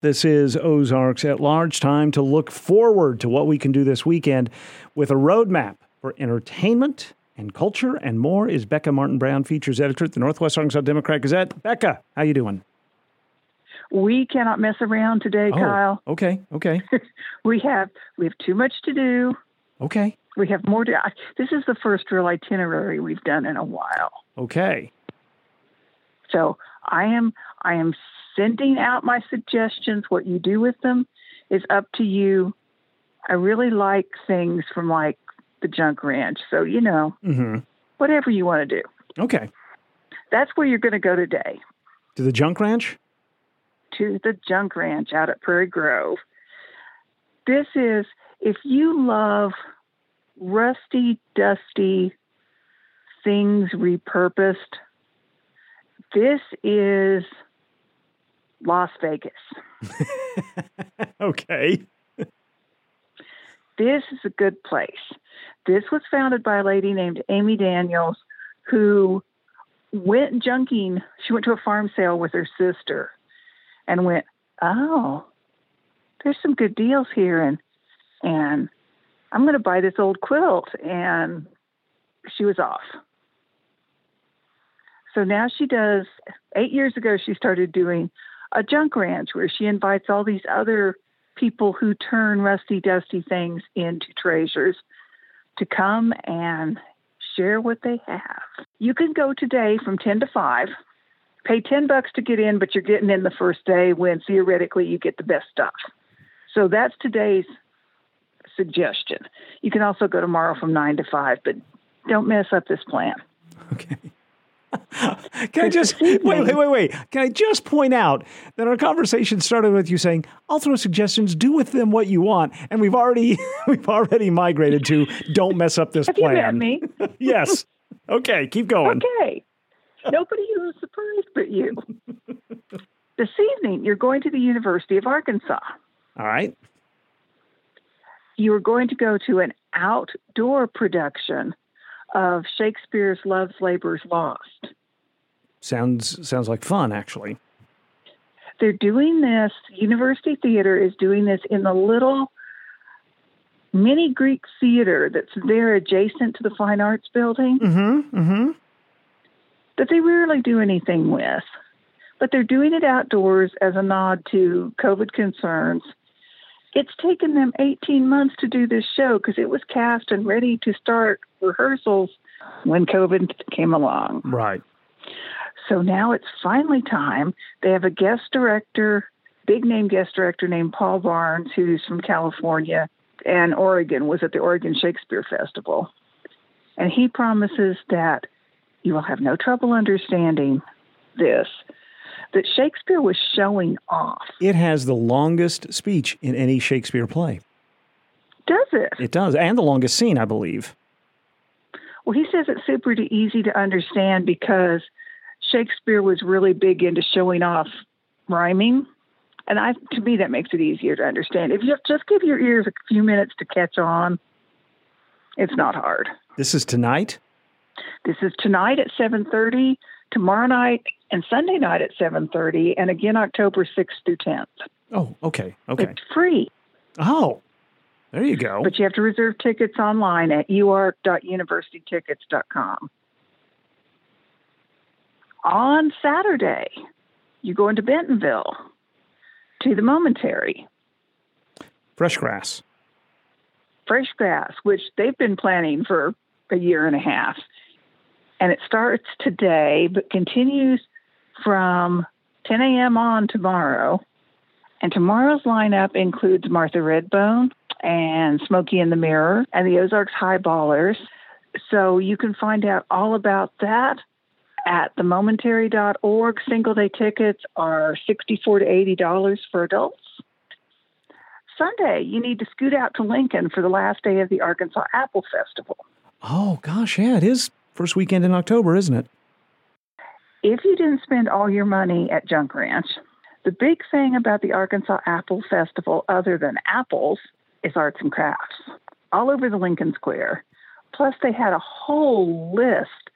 This is Ozarks at Large. Time to look forward to what we can do this weekend with a roadmap for entertainment and culture and more is Becca Martin Brown, features editor at the Northwest Arkansas Democrat Gazette. Becca, how you doing? We cannot mess around today, Oh, Kyle. Okay, okay, We have we have too much to do. okay, We have more to. I- This is the first real itinerary we've done in a while. okay. So I am I am sending out my suggestions. What you do with them is up to you. I really like things from like the Junk Ranch. So you know Mm-hmm. whatever you want to do. Okay. That's where you're going to go today To the Junk Ranch? to the Junk Ranch out at Prairie Grove. This is if you love rusty, dusty things repurposed. This is Las Vegas. okay. this is a good place. This was founded by a lady named Amy Daniels who went junking. She went to a farm sale with her sister and went, "Oh, there's some good deals here and and I'm going to buy this old quilt." And she was off. So now she does 8 years ago she started doing a junk ranch where she invites all these other people who turn rusty, dusty things into treasures to come and share what they have. You can go today from 10 to 5, pay 10 bucks to get in, but you're getting in the first day when theoretically you get the best stuff. So that's today's suggestion. You can also go tomorrow from 9 to 5, but don't mess up this plan. Okay. Can I just wait, wait, wait, wait? Can I just point out that our conversation started with you saying, "I'll throw suggestions. Do with them what you want," and we've already we've already migrated to "Don't mess up this Have you plan." met me? yes. Okay, keep going. Okay. Nobody is surprised but you. this evening, you're going to the University of Arkansas. All right. You are going to go to an outdoor production of Shakespeare's Love's Labor's Lost. Sounds sounds like fun, actually. They're doing this, University Theater is doing this in the little mini Greek theater that's there adjacent to the Fine Arts Building. Mm-hmm. Mm-hmm. that they rarely do anything with. But they're doing it outdoors as a nod to COVID concerns. It's taken them 18 months to do this show because it was cast and ready to start rehearsals when COVID came along. Right. So now it's finally time. They have a guest director, big name guest director named Paul Barnes, who's from California and Oregon, was at the Oregon Shakespeare Festival. And he promises that you will have no trouble understanding this that Shakespeare was showing off. It has the longest speech in any Shakespeare play. Does it? It does, and the longest scene, I believe. Well, he says it's super easy to understand because Shakespeare was really big into showing off rhyming. And I, to me, that makes it easier to understand. If you just give your ears a few minutes to catch on, it's not hard. This is tonight. This is tonight at 7:30, tomorrow night, and Sunday night at 7:30, and again October 6th through 10th. Oh, okay, okay. It's free, Oh, there you go. but you have to reserve tickets online at uark.universitytickets.com. On Saturday, you go into Bentonville to the Momentary Fresh grass. Fresh Grass, which they've been planning for a year and a half. And it starts today, but continues from 10 a.m. on tomorrow. And tomorrow's lineup includes Martha Redbone and Smokey and the Mirror and the Ozarks Highballers. So you can find out all about that at themomentary.org. Single day tickets are 64 to $80 for adults. Sunday, you need to scoot out to Lincoln for the last day of the Arkansas Apple Festival. Oh gosh, yeah, it is first weekend in October, isn't it? If you didn't spend all your money at Junk Ranch, the big thing about the Arkansas Apple Festival, other than apples, is arts and crafts all over the Lincoln Square. Plus, they had a whole list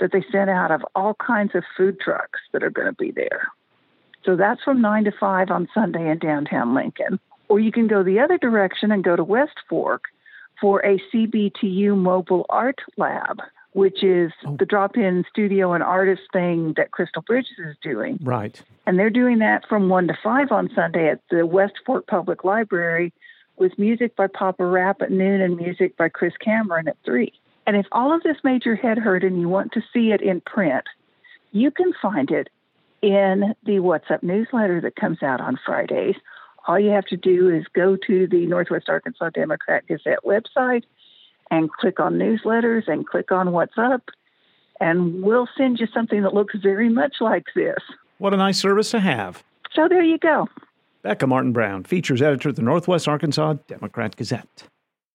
that they sent out of all kinds of food trucks that are going to be there. So that's from 9 to 5 on Sunday in downtown Lincoln. Or you can go the other direction and go to West Fork for a CBTU mobile art lab, which is oh. the drop in studio and artist thing that Crystal Bridges is doing. Right. And they're doing that from 1 to 5 on Sunday at the West Fork Public Library with music by Papa Rap at noon and music by Chris Cameron at 3. And if all of this made your head hurt and you want to see it in print, you can find it in the What's Up newsletter that comes out on Fridays. All you have to do is go to the Northwest Arkansas Democrat Gazette website and click on newsletters and click on What's Up, and we'll send you something that looks very much like this. What a nice service to have. So there you go. Becca Martin Brown, features editor of the Northwest Arkansas Democrat Gazette.